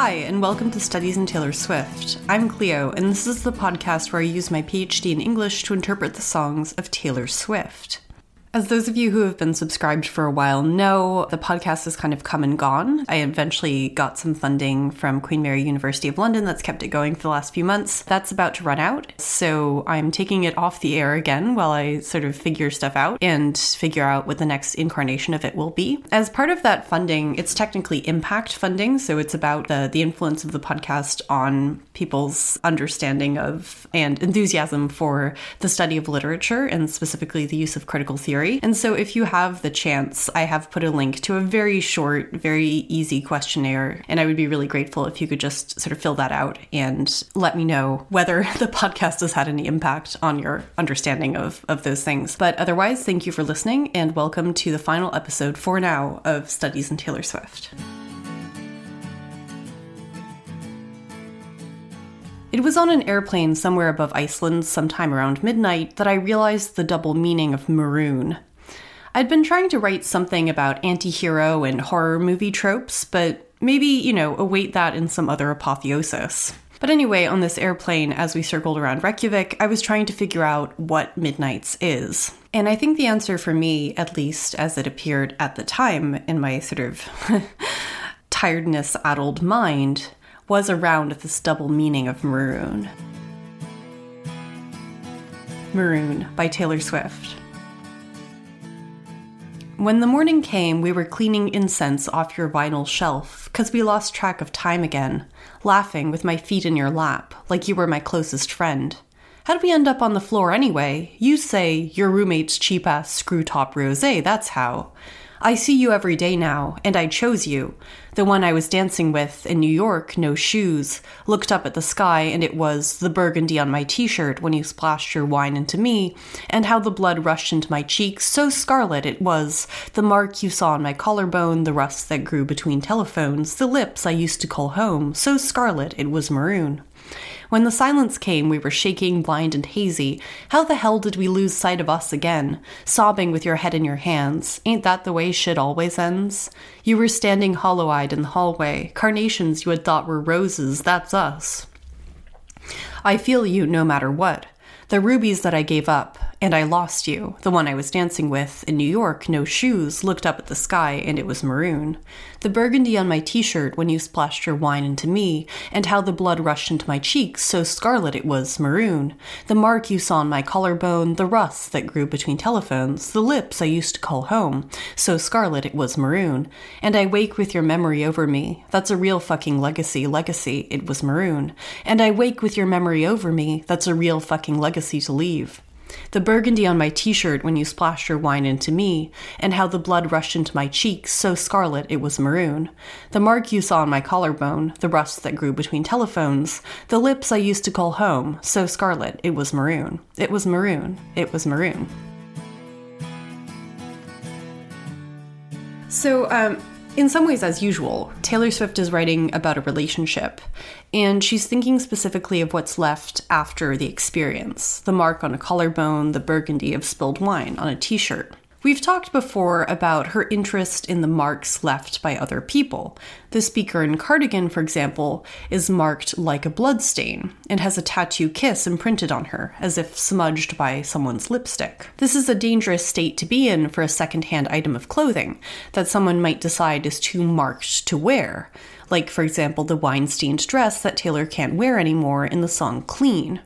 Hi, and welcome to Studies in Taylor Swift. I'm Cleo, and this is the podcast where I use my PhD in English to interpret the songs of Taylor Swift. As those of you who have been subscribed for a while know, the podcast has kind of come and gone. I eventually got some funding from Queen Mary University of London that's kept it going for the last few months. That's about to run out, so I'm taking it off the air again while I sort of figure stuff out and figure out what the next incarnation of it will be. As part of that funding, it's technically impact funding, so it's about the, the influence of the podcast on people's understanding of and enthusiasm for the study of literature and specifically the use of critical theory theory. And so, if you have the chance, I have put a link to a very short, very easy questionnaire. And I would be really grateful if you could just sort of fill that out and let me know whether the podcast has had any impact on your understanding of, of those things. But otherwise, thank you for listening and welcome to the final episode for now of Studies in Taylor Swift. It was on an airplane somewhere above Iceland sometime around midnight that I realized the double meaning of maroon. I'd been trying to write something about anti hero and horror movie tropes, but maybe, you know, await that in some other apotheosis. But anyway, on this airplane, as we circled around Reykjavik, I was trying to figure out what Midnights is. And I think the answer for me, at least as it appeared at the time in my sort of tiredness addled mind, was around this double meaning of maroon. Maroon by Taylor Swift. When the morning came, we were cleaning incense off your vinyl shelf because we lost track of time again, laughing with my feet in your lap, like you were my closest friend. How'd we end up on the floor anyway? You say your roommate's cheap ass screw top rose, that's how. I see you every day now, and I chose you. The one I was dancing with in New York, no shoes, looked up at the sky, and it was the burgundy on my t shirt when you splashed your wine into me, and how the blood rushed into my cheeks, so scarlet it was, the mark you saw on my collarbone, the rust that grew between telephones, the lips I used to call home, so scarlet it was maroon. When the silence came, we were shaking, blind, and hazy. How the hell did we lose sight of us again? Sobbing with your head in your hands. Ain't that the way shit always ends? You were standing hollow eyed in the hallway. Carnations you had thought were roses, that's us. I feel you no matter what. The rubies that I gave up, and I lost you. The one I was dancing with in New York, no shoes, looked up at the sky and it was maroon. The burgundy on my t shirt when you splashed your wine into me, and how the blood rushed into my cheeks, so scarlet it was maroon. The mark you saw on my collarbone, the rust that grew between telephones, the lips I used to call home, so scarlet it was maroon. And I wake with your memory over me. That's a real fucking legacy, legacy, it was maroon. And I wake with your memory over me. That's a real fucking legacy to leave. The burgundy on my t shirt when you splashed your wine into me, and how the blood rushed into my cheeks, so scarlet it was maroon. The mark you saw on my collarbone, the rust that grew between telephones, the lips I used to call home, so scarlet it was maroon. It was maroon. It was maroon. So, um, in some ways, as usual, Taylor Swift is writing about a relationship, and she's thinking specifically of what's left after the experience the mark on a collarbone, the burgundy of spilled wine on a t shirt. We've talked before about her interest in the marks left by other people. The speaker in Cardigan, for example, is marked like a bloodstain and has a tattoo kiss imprinted on her, as if smudged by someone's lipstick. This is a dangerous state to be in for a secondhand item of clothing that someone might decide is too marked to wear, like, for example, the wine stained dress that Taylor can't wear anymore in the song Clean.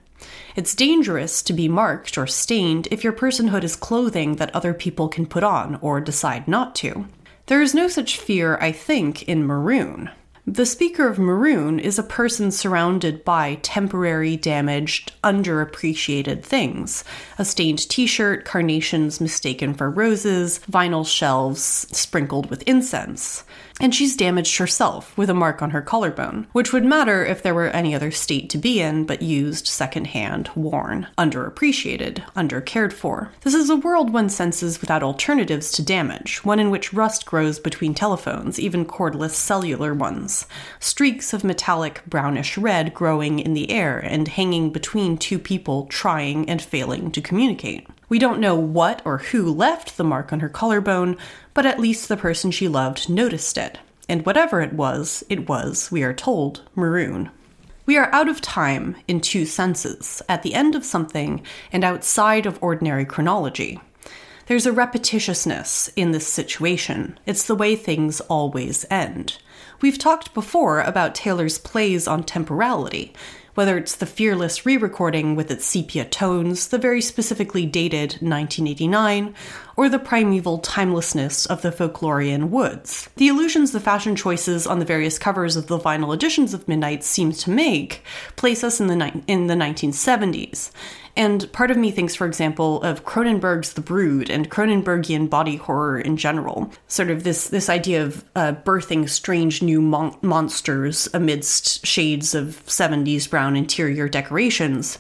It's dangerous to be marked or stained if your personhood is clothing that other people can put on or decide not to. There is no such fear, I think, in maroon. The speaker of maroon is a person surrounded by temporary, damaged, underappreciated things a stained t shirt, carnations mistaken for roses, vinyl shelves sprinkled with incense and she's damaged herself with a mark on her collarbone, which would matter if there were any other state to be in, but used secondhand, worn, underappreciated, undercared for. This is a world one senses without alternatives to damage, one in which rust grows between telephones, even cordless cellular ones. Streaks of metallic brownish red growing in the air and hanging between two people trying and failing to communicate. We don't know what or who left the mark on her collarbone, but at least the person she loved noticed it. And whatever it was, it was, we are told, maroon. We are out of time in two senses, at the end of something and outside of ordinary chronology. There's a repetitiousness in this situation. It's the way things always end. We've talked before about Taylor's plays on temporality, whether it's the fearless re recording with its sepia tones, the very specifically dated 1989, or the primeval timelessness of the folklorian woods. The illusions the fashion choices on the various covers of the vinyl editions of Midnight seem to make place us in the, ni- in the 1970s, and part of me thinks, for example, of Cronenberg's The Brood and Cronenbergian body horror in general. Sort of this this idea of uh, birthing strange new mon- monsters amidst shades of 70s brown interior decorations.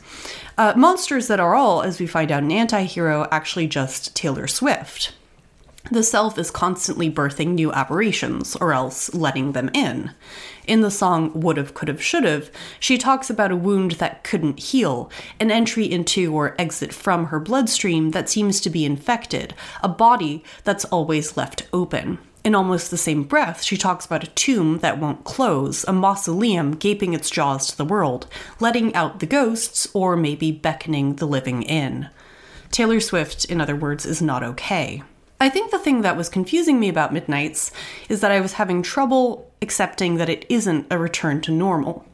Uh, monsters that are all, as we find out in Antihero, actually just Taylor Swift. The self is constantly birthing new aberrations, or else letting them in. In the song Would've, Could've, Should've, she talks about a wound that couldn't heal, an entry into or exit from her bloodstream that seems to be infected, a body that's always left open. In almost the same breath, she talks about a tomb that won't close, a mausoleum gaping its jaws to the world, letting out the ghosts or maybe beckoning the living in. Taylor Swift, in other words, is not okay. I think the thing that was confusing me about Midnights is that I was having trouble accepting that it isn't a return to normal.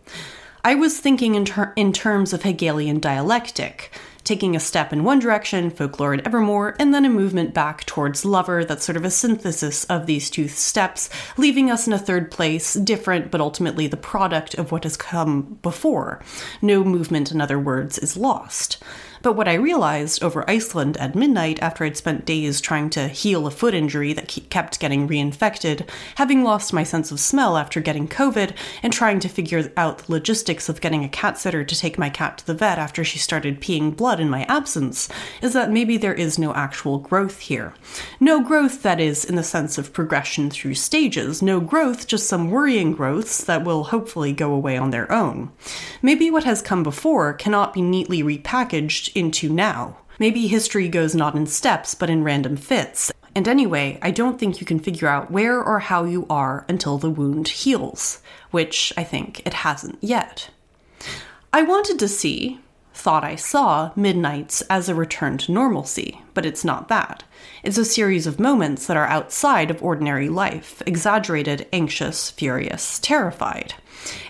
I was thinking in, ter- in terms of Hegelian dialectic, taking a step in one direction, folklore and evermore, and then a movement back towards lover that's sort of a synthesis of these two steps, leaving us in a third place, different but ultimately the product of what has come before. No movement, in other words, is lost. But what I realized over Iceland at midnight after I'd spent days trying to heal a foot injury that kept getting reinfected, having lost my sense of smell after getting COVID, and trying to figure out the logistics of getting a cat sitter to take my cat to the vet after she started peeing blood in my absence, is that maybe there is no actual growth here. No growth, that is, in the sense of progression through stages. No growth, just some worrying growths that will hopefully go away on their own. Maybe what has come before cannot be neatly repackaged into now. Maybe history goes not in steps, but in random fits. And anyway, I don't think you can figure out where or how you are until the wound heals, which I think it hasn't yet. I wanted to see, thought I saw, Midnights as a return to normalcy, but it's not that. It's a series of moments that are outside of ordinary life, exaggerated, anxious, furious, terrified.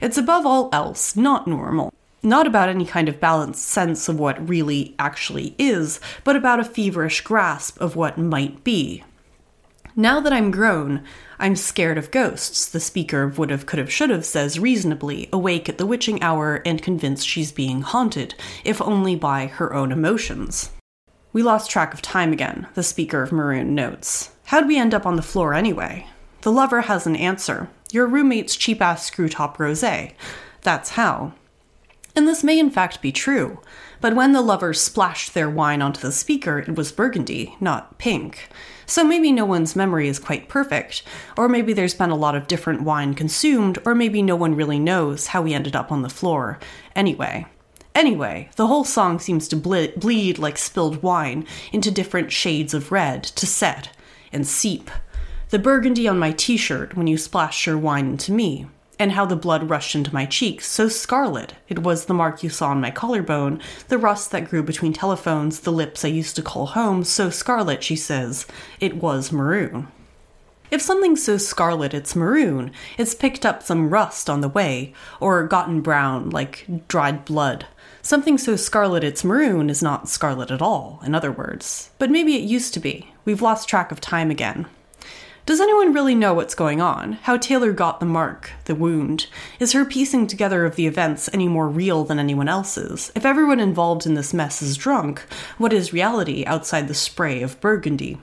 It's above all else not normal not about any kind of balanced sense of what really actually is, but about a feverish grasp of what might be. Now that I'm grown, I'm scared of ghosts, the speaker of Would've, Could've, Should've says reasonably, awake at the witching hour and convinced she's being haunted, if only by her own emotions. We lost track of time again, the speaker of Maroon notes. How'd we end up on the floor anyway? The lover has an answer. Your roommate's cheap ass screw top rose. That's how. And this may in fact be true, but when the lovers splashed their wine onto the speaker, it was burgundy, not pink. So maybe no one's memory is quite perfect, or maybe there's been a lot of different wine consumed, or maybe no one really knows how we ended up on the floor. Anyway. Anyway, the whole song seems to ble- bleed like spilled wine into different shades of red to set and seep. The burgundy on my t shirt when you splashed your wine into me, and how the blood rushed into my cheeks, so scarlet. It was the mark you saw on my collarbone, the rust that grew between telephones, the lips I used to call home, so scarlet, she says. It was maroon. If something's so scarlet it's maroon, it's picked up some rust on the way, or gotten brown like dried blood. Something so scarlet it's maroon is not scarlet at all, in other words. But maybe it used to be. We've lost track of time again. Does anyone really know what's going on? How Taylor got the mark, the wound? Is her piecing together of the events any more real than anyone else's? If everyone involved in this mess is drunk, what is reality outside the spray of burgundy?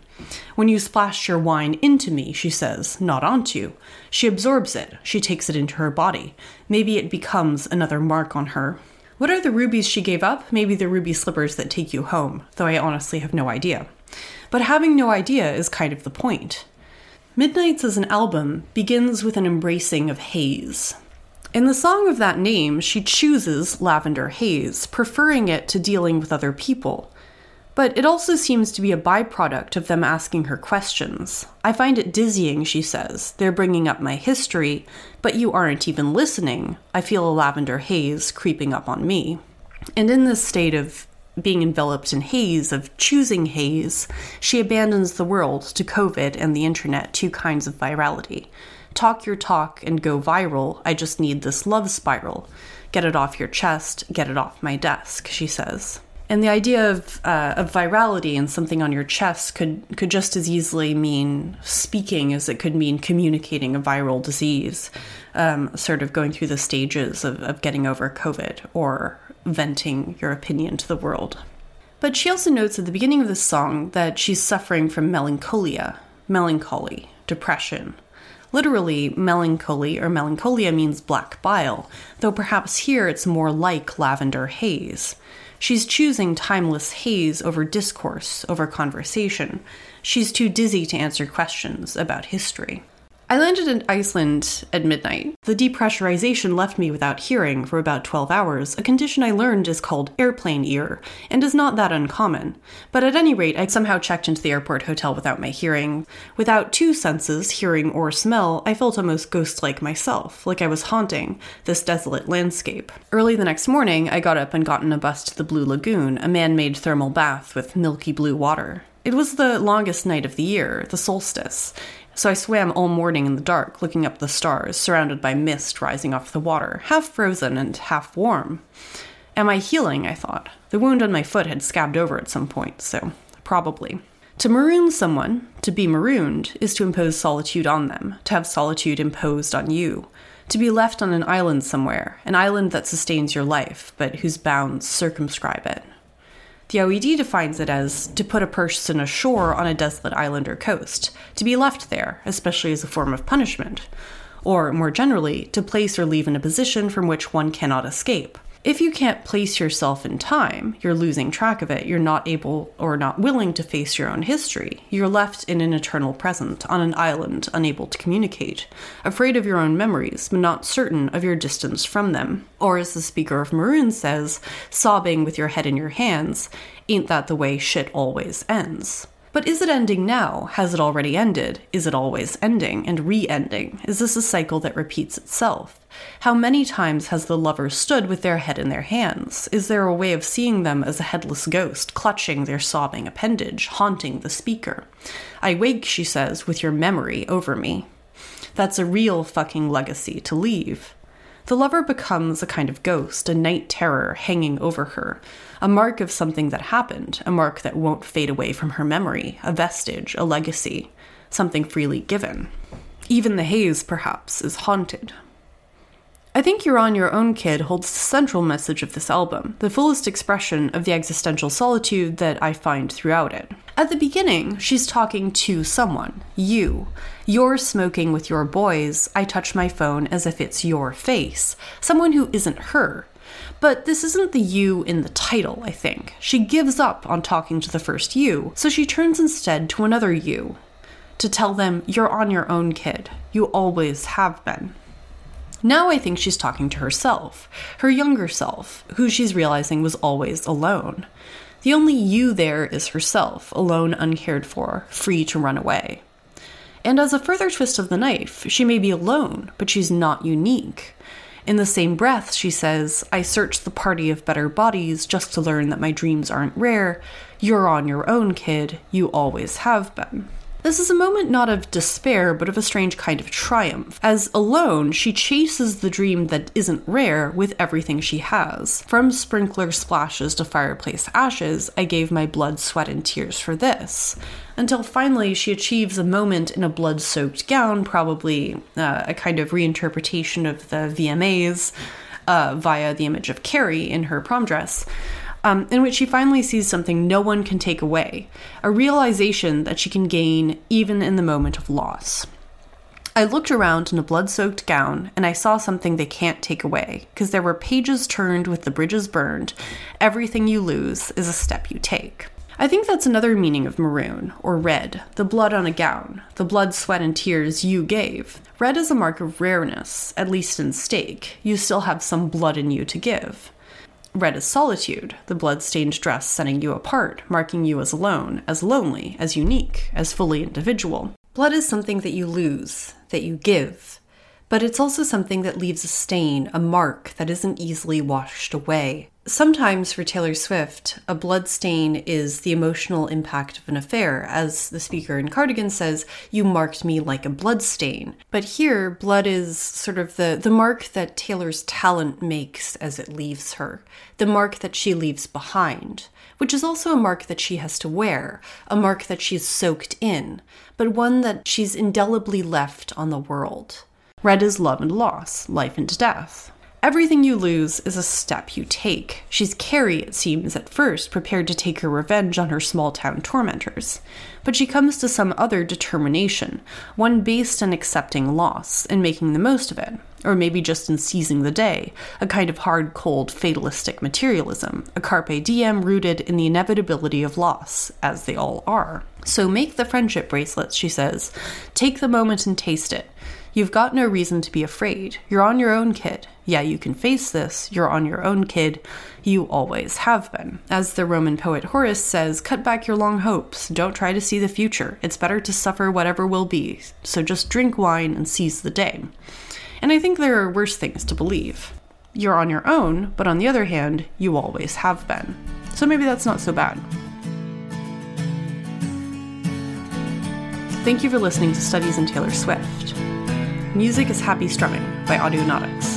When you splashed your wine into me, she says, not onto. She absorbs it, she takes it into her body. Maybe it becomes another mark on her. What are the rubies she gave up? Maybe the ruby slippers that take you home, though I honestly have no idea. But having no idea is kind of the point. Midnights as an album begins with an embracing of haze. In the song of that name, she chooses lavender haze, preferring it to dealing with other people. But it also seems to be a byproduct of them asking her questions. I find it dizzying, she says. They're bringing up my history, but you aren't even listening. I feel a lavender haze creeping up on me. And in this state of being enveloped in haze, of choosing haze, she abandons the world to COVID and the internet, two kinds of virality. Talk your talk and go viral. I just need this love spiral. Get it off your chest, get it off my desk, she says. And the idea of, uh, of virality and something on your chest could, could just as easily mean speaking as it could mean communicating a viral disease, um, sort of going through the stages of, of getting over COVID or venting your opinion to the world. But she also notes at the beginning of the song that she's suffering from melancholia, melancholy, depression. Literally, melancholy or melancholia means black bile, though perhaps here it's more like lavender haze. She's choosing timeless haze over discourse, over conversation. She's too dizzy to answer questions about history. I landed in Iceland at midnight. The depressurization left me without hearing for about 12 hours, a condition I learned is called airplane ear, and is not that uncommon. But at any rate, I somehow checked into the airport hotel without my hearing. Without two senses, hearing or smell, I felt almost ghost like myself, like I was haunting this desolate landscape. Early the next morning, I got up and got in a bus to the Blue Lagoon, a man made thermal bath with milky blue water. It was the longest night of the year, the solstice, so I swam all morning in the dark, looking up the stars, surrounded by mist rising off the water, half frozen and half warm. Am I healing? I thought. The wound on my foot had scabbed over at some point, so probably. To maroon someone, to be marooned, is to impose solitude on them, to have solitude imposed on you, to be left on an island somewhere, an island that sustains your life, but whose bounds circumscribe it. The OED defines it as to put a person ashore on a desolate island or coast, to be left there, especially as a form of punishment, or more generally, to place or leave in a position from which one cannot escape, if you can't place yourself in time, you're losing track of it. You're not able or not willing to face your own history. You're left in an eternal present, on an island, unable to communicate, afraid of your own memories, but not certain of your distance from them. Or, as the speaker of Maroon says, sobbing with your head in your hands, ain't that the way shit always ends? But is it ending now? Has it already ended? Is it always ending and re ending? Is this a cycle that repeats itself? How many times has the lover stood with their head in their hands? Is there a way of seeing them as a headless ghost, clutching their sobbing appendage, haunting the speaker? I wake, she says, with your memory over me. That's a real fucking legacy to leave. The lover becomes a kind of ghost, a night terror hanging over her, a mark of something that happened, a mark that won't fade away from her memory, a vestige, a legacy, something freely given. Even the haze, perhaps, is haunted. I think You're On Your Own Kid holds the central message of this album, the fullest expression of the existential solitude that I find throughout it. At the beginning, she's talking to someone, you. You're smoking with your boys, I touch my phone as if it's your face, someone who isn't her. But this isn't the you in the title, I think. She gives up on talking to the first you, so she turns instead to another you to tell them, You're on your own, kid. You always have been. Now I think she's talking to herself, her younger self, who she's realizing was always alone. The only you there is herself, alone, uncared for, free to run away. And as a further twist of the knife, she may be alone, but she's not unique. In the same breath, she says, I search the party of better bodies just to learn that my dreams aren't rare. You're on your own, kid. You always have been. This is a moment not of despair, but of a strange kind of triumph, as alone she chases the dream that isn't rare with everything she has. From sprinkler splashes to fireplace ashes, I gave my blood, sweat, and tears for this. Until finally she achieves a moment in a blood soaked gown, probably uh, a kind of reinterpretation of the VMAs uh, via the image of Carrie in her prom dress um, in which she finally sees something no one can take away a realization that she can gain even in the moment of loss. I looked around in a blood soaked gown and I saw something they can't take away, because there were pages turned with the bridges burned. Everything you lose is a step you take. I think that's another meaning of maroon, or red, the blood on a gown, the blood, sweat, and tears you gave. Red is a mark of rareness, at least in stake. You still have some blood in you to give. Red is solitude, the blood-stained dress setting you apart, marking you as alone, as lonely, as unique, as fully individual. Blood is something that you lose, that you give, but it's also something that leaves a stain, a mark that isn't easily washed away. Sometimes for Taylor Swift, a blood stain is the emotional impact of an affair. As the speaker in Cardigan says, you marked me like a blood stain. But here, blood is sort of the, the mark that Taylor's talent makes as it leaves her, the mark that she leaves behind, which is also a mark that she has to wear, a mark that she's soaked in, but one that she's indelibly left on the world. Red is love and loss, life and death. Everything you lose is a step you take. She's Carrie, it seems, at first, prepared to take her revenge on her small town tormentors. But she comes to some other determination, one based on accepting loss and making the most of it, or maybe just in seizing the day, a kind of hard, cold, fatalistic materialism, a carpe diem rooted in the inevitability of loss, as they all are. So make the friendship bracelets, she says. Take the moment and taste it. You've got no reason to be afraid. You're on your own, kid. Yeah, you can face this. You're on your own, kid. You always have been. As the Roman poet Horace says, cut back your long hopes. Don't try to see the future. It's better to suffer whatever will be. So just drink wine and seize the day. And I think there are worse things to believe. You're on your own, but on the other hand, you always have been. So maybe that's not so bad. Thank you for listening to Studies in Taylor Swift. Music is Happy Strumming by Audionautix.